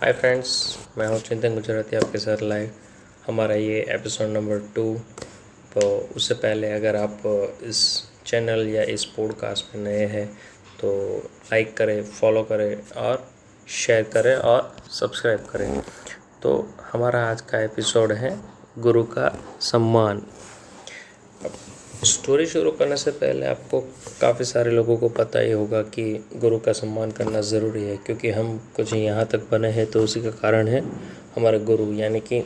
Hi friends मैं हूँ चिंतन गुजराती, आपके साथ लाइव हमारा ये एपिसोड नंबर टू तो उससे पहले अगर आप इस चैनल या इस पॉडकास्ट में नए हैं तो लाइक करें फॉलो करें और शेयर करें और सब्सक्राइब करें। तो हमारा आज का एपिसोड है गुरु का सम्मान। स्टोरी शुरू करने से पहले आपको काफ़ी सारे लोगों को पता ही होगा कि गुरु का सम्मान करना ज़रूरी है, क्योंकि हम कुछ यहाँ तक बने हैं तो उसी का कारण है हमारे गुरु, यानी कि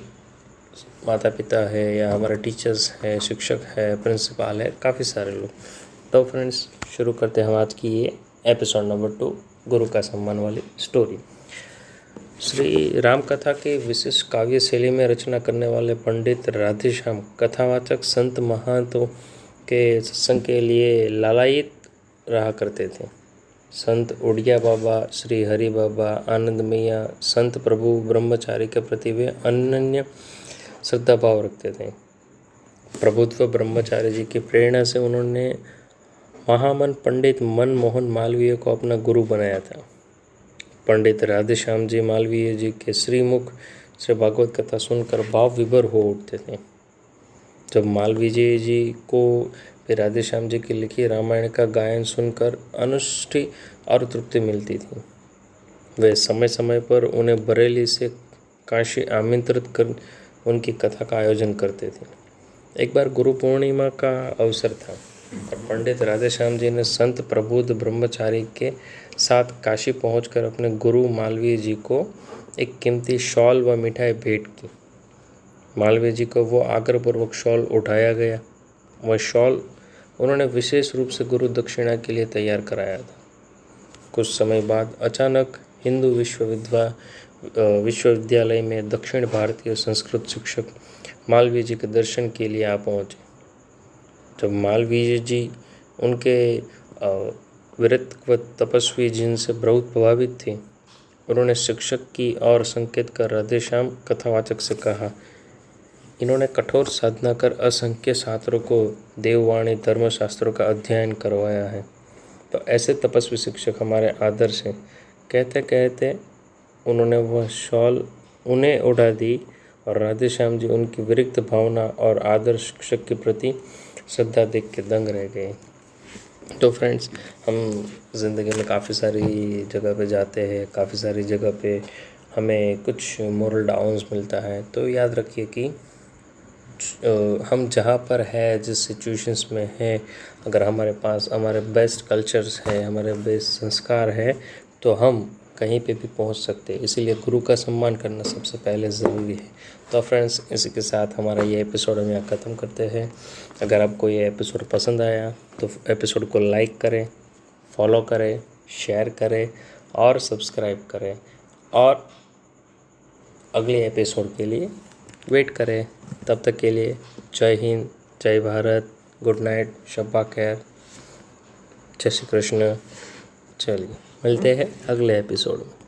माता पिता है या हमारे टीचर्स है, शिक्षक है प्रिंसिपल है, काफ़ी सारे लोग। तो फ्रेंड्स शुरू करते हैं हम आज की ये एपिसोड नंबर टू गुरु का सम्मान वाली स्टोरी श्री राम कथा के विशिष्ट काव्य शैली में रचना करने वाले पंडित राधेश्याम, कथावाचक, संत महंतों के सत्संग के लिए लालायित रहा करते थे। संत उड़िया बाबा, श्री हरि बाबा, आनंद मैया, संत प्रभु ब्रह्मचारी के प्रति वे अनन्य श्रद्धा भाव रखते थे। प्रभुत्व ब्रह्मचारी जी की प्रेरणा से उन्होंने महामन पंडित मनमोहन मालवीय को अपना गुरु बनाया था। पंडित राधेश्याम जी मालवीय जी के श्रीमुख से भागवत कथा सुनकर भाव विभर हो उठते थे। जब मालवीय जी को फिर राधेश्याम जी की लिखी रामायण का गायन सुनकर अनुष्ठी और तृप्ति मिलती थी। वे समय समय पर उन्हें बरेली से काशी आमंत्रित कर उनकी कथा का आयोजन करते थे। एक बार गुरु पूर्णिमा का अवसर था और पंडित राधेश्याम जी ने संत प्रबुद्ध ब्रह्मचारी के साथ काशी पहुंचकर अपने गुरु मालवीय जी को एक कीमती शॉल व मिठाई भेंट की। मालवीय जी को वो आग्रहपूर्वक शॉल उठाया गया। वह शॉल उन्होंने विशेष रूप से गुरु दक्षिणा के लिए तैयार कराया था। कुछ समय बाद अचानक हिंदू विश्वविद्या विश्वविद्यालय में दक्षिण भारतीय संस्कृत शिक्षक मालवीय जी के दर्शन के लिए आ पहुँचे। जब मालवीय जी उनके वीरत्व तपस्वी जिनसे बहुत प्रभावित थे, उन्होंने शिक्षक की और संकेत कर राधेश्याम कथावाचक से कहा इन्होंने कठोर साधना कर असंख्य छात्रों को देववाणी, धर्मशास्त्रों का अध्ययन करवाया है। तो ऐसे तपस्वी शिक्षक हमारे आदर्श हैं। कहते कहते उन्होंने वह शॉल उन्हें उड़ा दी और राधे श्याम जी उनकी विरिक्त भावना और आदर्श शिक्षक के प्रति श्रद्धा देख के दंग रह गए। तो फ्रेंड्स, हम ज़िंदगी में काफ़ी सारी जगह पे जाते हैं, काफ़ी सारी जगह पे हमें कुछ मोरल डाउन्स मिलता है। तो याद रखिए कि हम जहाँ पर है, जिस सिचुएशंस में हैं, अगर हमारे पास, हमारे बेस्ट कल्चर्स हैं, हमारे बेस्ट संस्कार है तो हम कहीं पे भी पहुँच सकते हैं। इसीलिए गुरु का सम्मान करना सबसे पहले ज़रूरी है। तो फ्रेंड्स इसी के साथ हमारा ये एपिसोड हम यहाँ ख़त्म करते हैं। अगर आपको ये एपिसोड पसंद आया तो एपिसोड को लाइक करें फॉलो करें शेयर करें और सब्सक्राइब करें। और अगले एपिसोड के लिए वेट करें। तब तक के लिए जय हिंद, जय भारत, गुड नाइट, शब्बा खैर। जय श्री कृष्ण। चलिए, मिलते हैं अगले एपिसोड में।